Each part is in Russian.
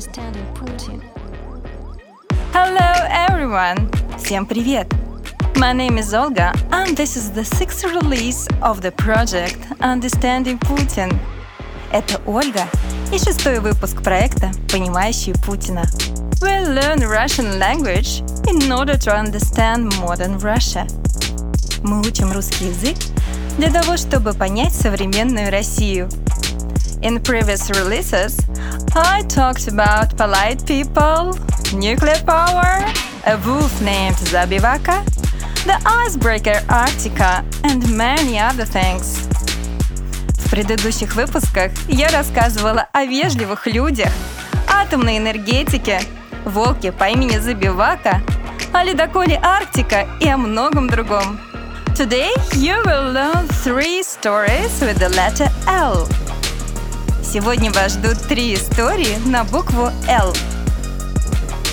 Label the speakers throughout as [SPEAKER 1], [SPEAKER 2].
[SPEAKER 1] understanding Putin.
[SPEAKER 2] Hello everyone! Всем привет! My name is Olga, and this is the sixth release of the project Understanding Putin. Это Ольга и шестой выпуск проекта «Понимающие Путина». We learn Russian language in order to understand modern Russia. Мы учим русский язык для того, чтобы понять современную Россию. In previous releases, I talked about polite people, nuclear power, a wolf named Zabivaka, the icebreaker Arctica, and many other things. В предыдущих выпусках я рассказывала о вежливых людях, атомной энергетике, волке по имени Забивака, о ледоколе Арктика и о многом другом. Today you will learn three stories with the letter L. Сегодня вас ждут три истории на букву L.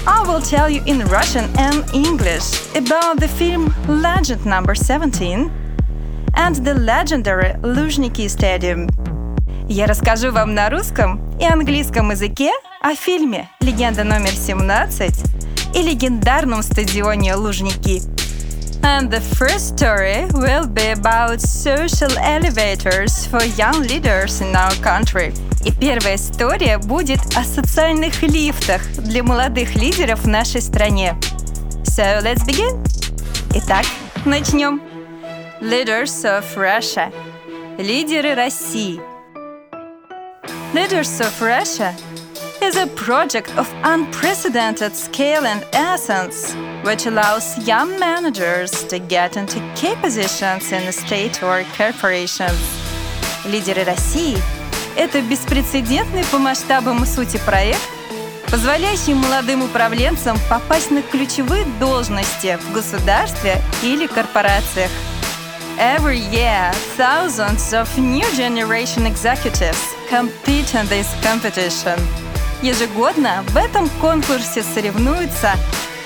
[SPEAKER 2] I will tell you in Russian and English about the film Legend Number 17 and the legendary Luzhniki Stadium. Я расскажу вам на русском и английском языке о фильме «Легенда номер 17» и легендарном стадионе Лужники. And the first story will be about social elevators for young leaders in our country. И первая история будет о социальных лифтах для молодых лидеров в нашей стране. So let's begin. Итак, начнем. Leaders of Russia. Лидеры России. Leaders of Russia is a project of unprecedented scale and essence, which allows young managers to get into key positions in state or corporations. Лидеры России – это беспрецедентный по масштабам и сути проект, позволяющий молодым управленцам попасть на ключевые должности в государстве или корпорациях. Every year, thousands of new generation executives compete in this competition. Ежегодно в этом конкурсе соревнуются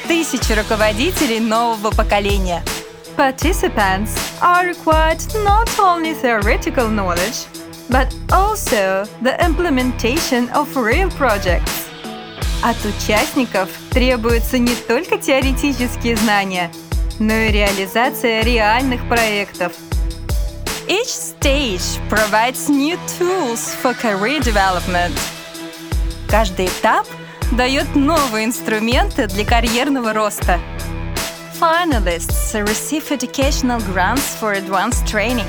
[SPEAKER 2] тысячи руководителей нового поколения. Participants are required not only theoretical knowledge, but also the implementation of real projects. От участников требуются не только теоретические знания, но и реализация реальных проектов. Each stage provides new tools for career development. Каждый этап дает новые инструменты для карьерного роста. Finalists receive educational grants for advanced training.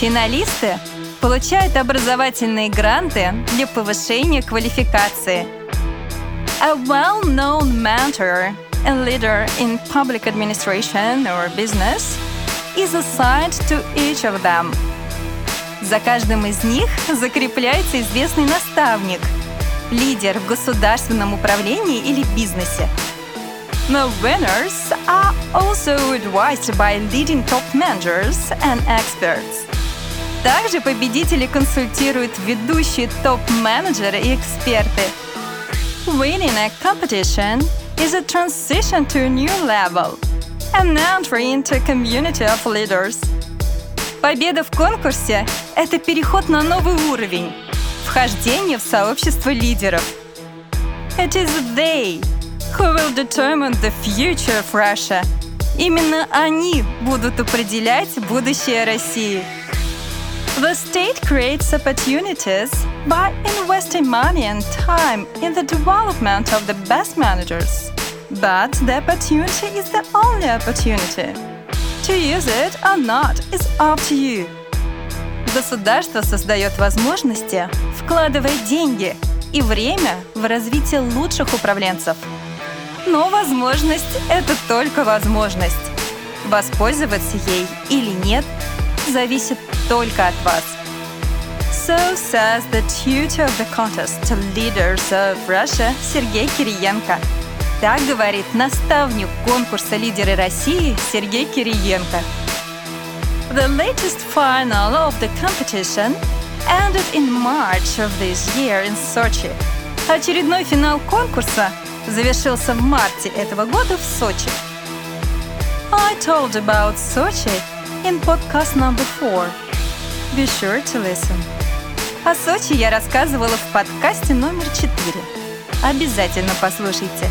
[SPEAKER 2] Финалисты получают образовательные гранты для повышения квалификации. A well-known mentor and leader in public administration or business is assigned to each of them. За каждым из них закрепляется известный наставник, лидер в государственном управлении или бизнесе. The winners are also advised by leading top managers and experts. Также победители консультируют ведущие топ-менеджеры и эксперты. Winning a competition is a transition to a new level, an entry into a community of leaders. Победа в конкурсе – это переход на новый уровень, вхождение в сообщество лидеров. It is they who will determine the future of Russia. Именно они будут определять будущее России. The state creates opportunities by investing money and time in the development of the best managers. But the opportunity is the only opportunity. To use it or not is up to you. Государство создает возможности, вкладывая деньги и время в развитие лучших управленцев. Но возможность – это только возможность. Воспользоваться ей или нет зависит только от вас. So says the tutor of the contest leaders of Russia Сергей Кириенко. Так говорит наставник конкурса «Лидеры России» Сергей Кириенко. The latest final of the competition ended in March of this year in Sochi. Очередной финал конкурса завершился в марте этого года в Сочи. I told about Sochi in podcast number four. Be sure to listen. О Сочи я рассказывала в подкасте номер 4. Обязательно послушайте.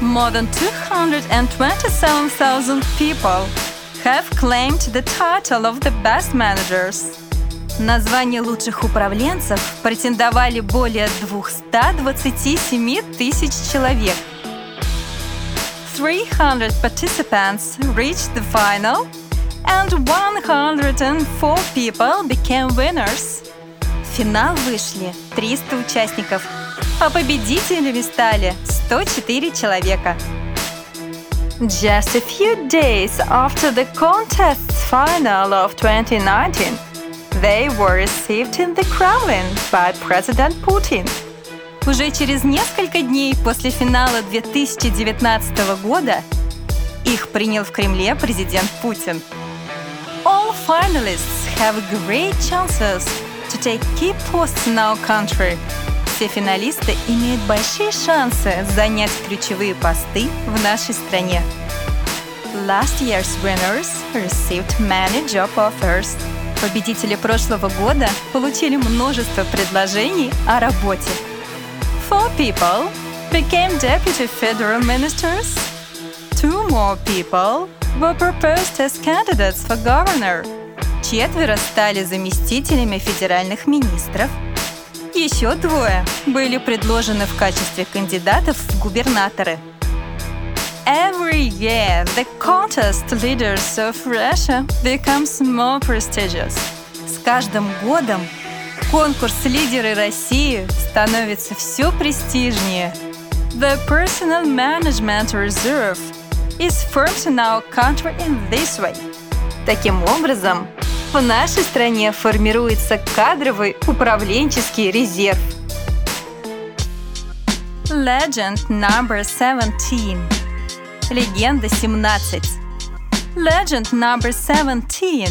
[SPEAKER 2] More than 227,000 people have claimed the title of the best managers. На звание лучших управленцев претендовали более 227 тысяч человек. 300 participants reached the final and 104 people became winners. В финал вышли 300 участников, а победителями стали 104 человека. Just a few days after the contest's final of 2019, they were received in the Kremlin by President Putin. Уже через несколько дней после финала 2019 года их принял в Кремле президент Путин. All finalists have great chances to take key posts in our country. Все финалисты имеют большие шансы занять ключевые посты в нашей стране. Last year's winners received many job offers. Победители прошлого года получили множество предложений о работе. Four people became deputy federal ministers. Two more people were proposed as candidates for governor. Четверо стали заместителями федеральных министров. Еще двое были предложены в качестве кандидатов в губернаторы. Every year, the contest leaders of Russia becomes more prestigious. С каждым годом конкурс «Лидеры России» становится все престижнее. The Personal Management Reserve is formed in our country in this way. Таким образом, в нашей стране формируется кадровый управленческий резерв. Legend number 17 Легенда 17 Legend number 17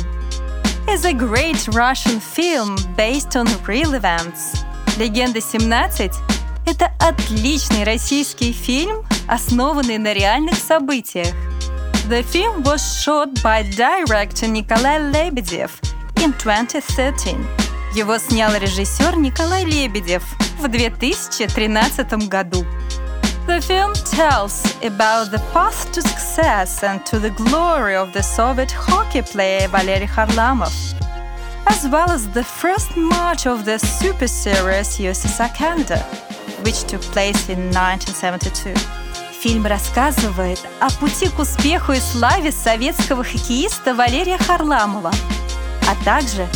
[SPEAKER 2] is a great Russian film based on real events. Легенда 17 — это отличный российский фильм, основанный на реальных событиях. The film was shot by director Николай Лебедев in 2013. Его снял режиссер Николай Лебедев в 2013 году. The film tells about the path to success and to the glory of the Soviet hockey player Valery Kharlamov, as well as the first match of the Super Series USSR Canada, which took place in 1972. Фильм рассказывает о пути к успеху и славе советского хоккеиста Валерия Харламова, а также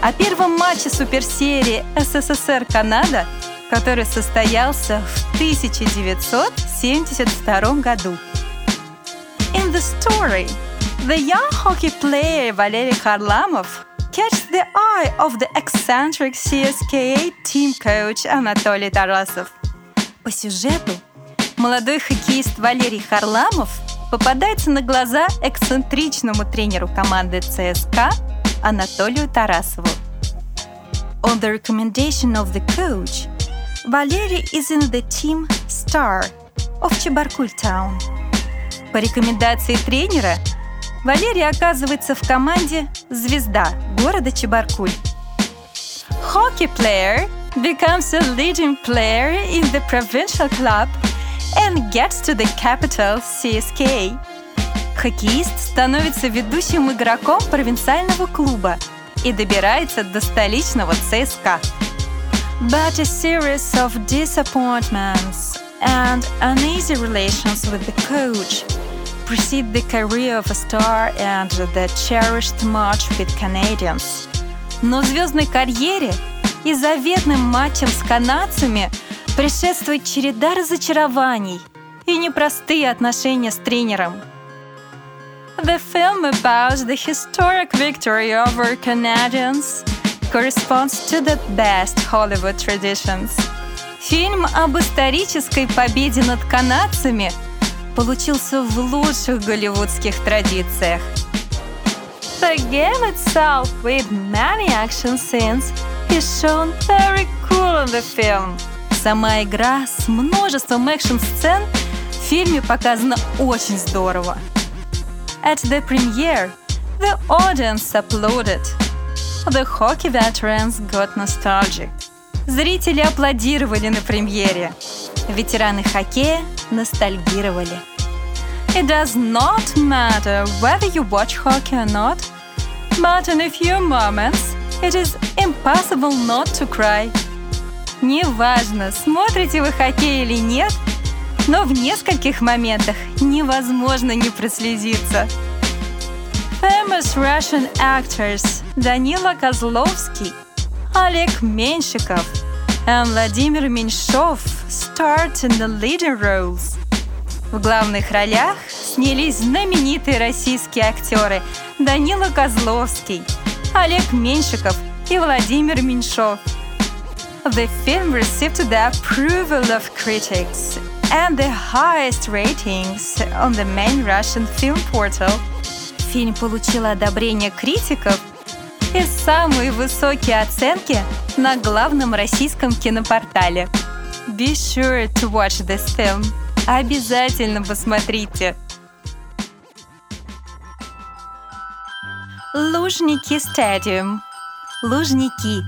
[SPEAKER 2] о первом матче суперсерии СССР-Канада – который состоялся в 1972 году. In the story, the young hockey player Valery Kharlamov catches the eye of the eccentric CSKA team coach Анатолий Тарасов. По сюжету молодой хоккеист Валерий Харламов попадается на глаза эксцентричному тренеру команды ЦСКА Анатолию Тарасову. On the recommendation of the coach, Валерий is in the team Star of Чебаркуль Town. По рекомендации тренера, Валерий оказывается в команде «Звезда» города Чебаркуль. Hockey player becomes a leading player in the provincial club and gets to the capital CSKA. Хоккеист становится ведущим игроком провинциального клуба и добирается до столичного ЦСКА. But a series of disappointments and uneasy relations with the coach precede the career of a star and the cherished match with Canadians. Но звездной карьере и заветным матчам с канадцами предшествует череда разочарований и непростые отношения с тренером. The film about the historic victory over Canadians – corresponds to the best Hollywood traditions. Фильм об исторической победе над канадцами получился в лучших голливудских традициях. The game itself, with many action scenes, is shown very cool in the film. Сама игра с множеством экшн-сцен в фильме показана очень здорово. At the premiere, the audience applauded – the hockey veterans got nostalgic. Зрители аплодировали на премьере. Ветераны хоккея ностальгировали. It does not matter whether you watch hockey or not, but in a few moments it is impossible not to cry. Неважно, смотрите вы хоккей или нет, но в нескольких моментах невозможно не прослезиться. Famous Russian actors Danila Kozlovsky, Oleg Menshikov and Vladimir Menshov starred in the leading roles. В главных ролях снялись знаменитые российские актеры Данила Козловский, Олег Меньшиков и Владимир Меньшов. The film received the approval of critics and the highest ratings on the main Russian film portal. Фильм получил одобрение критиков и самые высокие оценки на главном российском кинопортале. Be sure to watch this film. Обязательно посмотрите. Лужники Stadium. Лужники.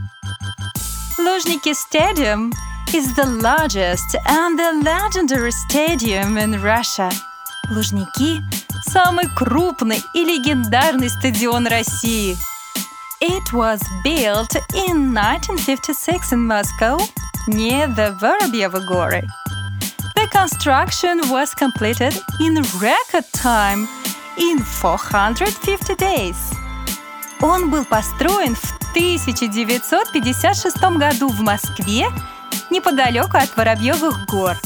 [SPEAKER 2] Лужники Stadium is the largest and the legendary stadium in Russia. Лужники – самый крупный и легендарный стадион России. It was built in 1956 in Moscow near the Vorobyevo Gory. The construction was completed in record time in 450 days. Он был построен в 1956 году в Москве неподалеку от Воробьевых гор.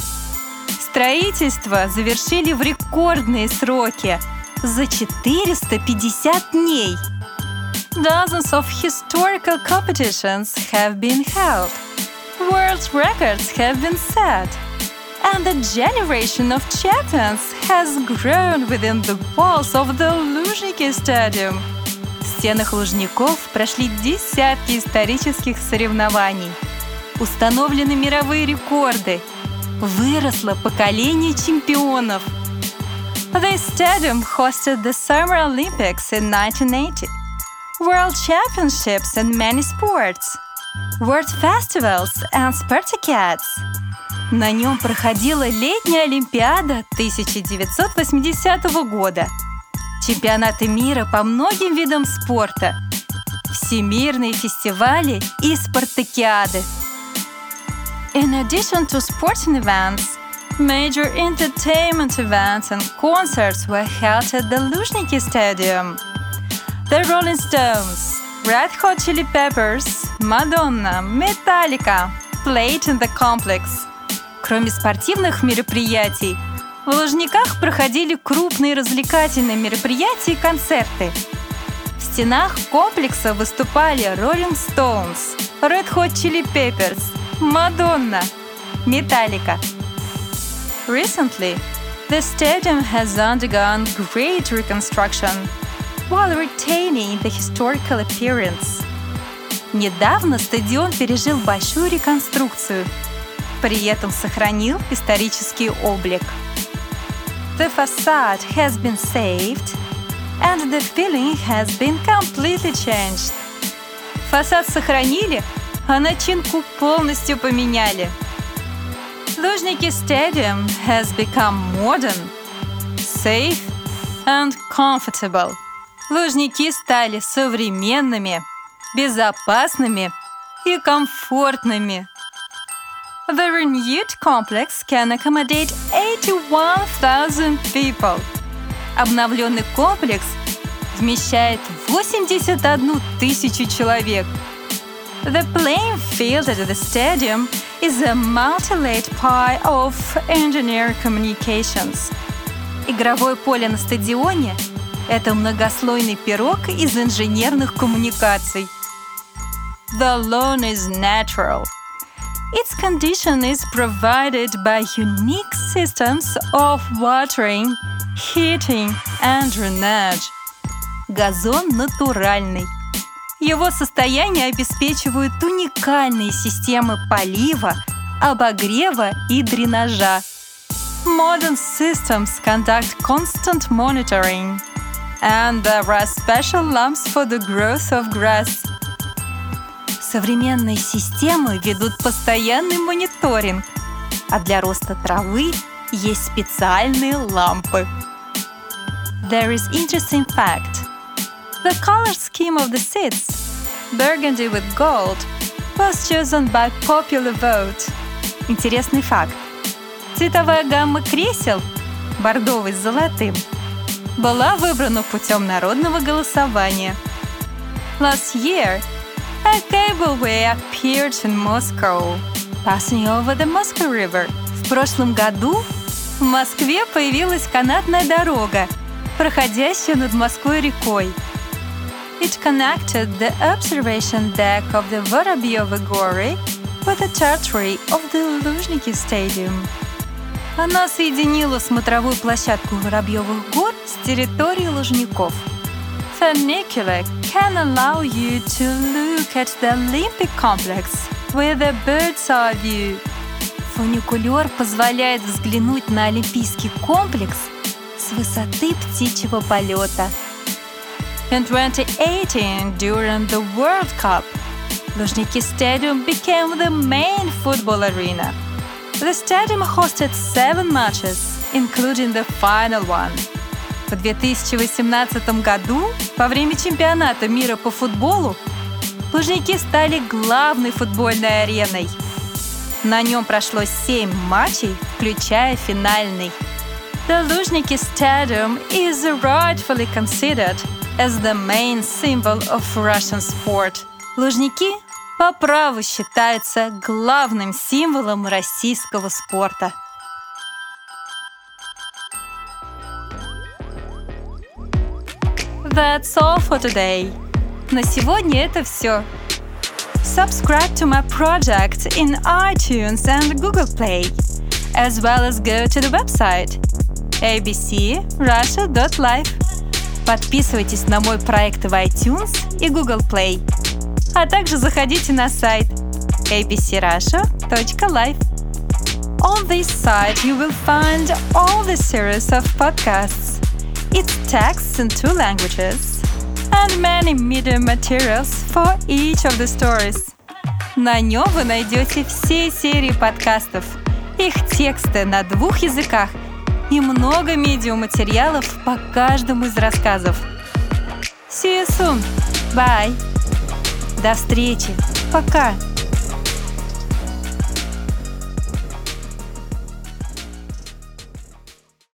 [SPEAKER 2] Строительство завершили в рекордные сроки за 450 дней. Dozens of historical competitions have been held. World records have been set. And a generation of champions has grown within the walls of the Luzhniki Stadium. Стенах Лужников прошли десятки исторических соревнований. Установлены мировые рекорды. Выросло поколение чемпионов. The stadium hosted the Summer Olympics in 1980, World Championships in many sports, World Festivals and Spartacades. На нем проходила летняя Олимпиада 1980 года, чемпионаты мира по многим видам спорта, всемирные фестивали и спартакиады. In addition to sporting events, major entertainment events and concerts were held at the Luzhniki Stadium. The Rolling Stones, Red Hot Chili Peppers, Madonna, Metallica played in the complex. Кроме спортивных мероприятий, в Лужниках проходили крупные развлекательные мероприятия и концерты. В стенах комплекса выступали Rolling Stones, Red Hot Chili Peppers, Madonna, Metallica. Recently, the stadium has undergone great reconstruction while retaining the historical appearance. Недавно стадион пережил большую реконструкцию, при этом сохранил исторический облик. The facade has been saved and the filling has been completely changed. Фасад сохранили, а начинку полностью поменяли. Лужники Stadium has become modern, safe and comfortable. Лужники стали современными, безопасными и комфортными. The renewed complex can accommodate 81,000 people. Обновленный комплекс вмещает 81 тысячу человек. The playing field at the stadium is a multi-layered pie of engineer communications. Игровое поле на стадионе – это многослойный пирог из инженерных коммуникаций. The lawn is natural. Its condition is provided by unique systems of watering, heating and drainage. Газон натуральный. Его состояние обеспечивают уникальные системы полива, обогрева и дренажа. Modern systems conduct constant monitoring, and there are special lamps for the growth of grass. Современные системы ведут постоянный мониторинг, а для роста травы есть специальные лампы. There is interesting fact. The color scheme of the seats, burgundy with gold, was chosen by popular vote. Интересный факт. Цветовая гамма кресел, бордовый с золотым, была выбрана путем народного голосования. Last year, a cableway appeared in Moscow, passing over the Moscow River. В прошлом году в Москве появилась канатная дорога, проходящая над Москвой рекой. It connected the observation deck of the Vorobyovy Gory with the territory of the Luzhniki Stadium. Она соединила смотровую площадку Воробьевых гор с территорией Лужников. Funicular can allow you to look at the Olympic complex with a bird's eye view. Фуникулер позволяет взглянуть на Олимпийский комплекс с высоты птичьего полета. In 2018, during the World Cup, Luzhniki Stadium became the main football arena. The stadium hosted seven matches, including the final one. В 2018 году, во время чемпионата мира по футболу, Лужники стали главной футбольной ареной. На нем прошло семь матчей, включая финальный. The Luzhniki Stadium is rightfully considered as the main symbol of Russian sport. Лужники по праву считается главным символом российского спорта. That's all for today. На сегодня это все. Subscribe to my project in iTunes and Google Play, as well as go to the website abcrussia.life. Подписывайтесь на мой проект в iTunes и Google Play – а также заходите на сайт abcrussia.life. On this site, you will find all the series of podcasts, its texts in two languages, and many media materials for each of the stories. На нем вы найдете все серии подкастов, их тексты на двух языках и много медиаматериалов по каждому из рассказов. See you soon. Bye. До встречи. Пока.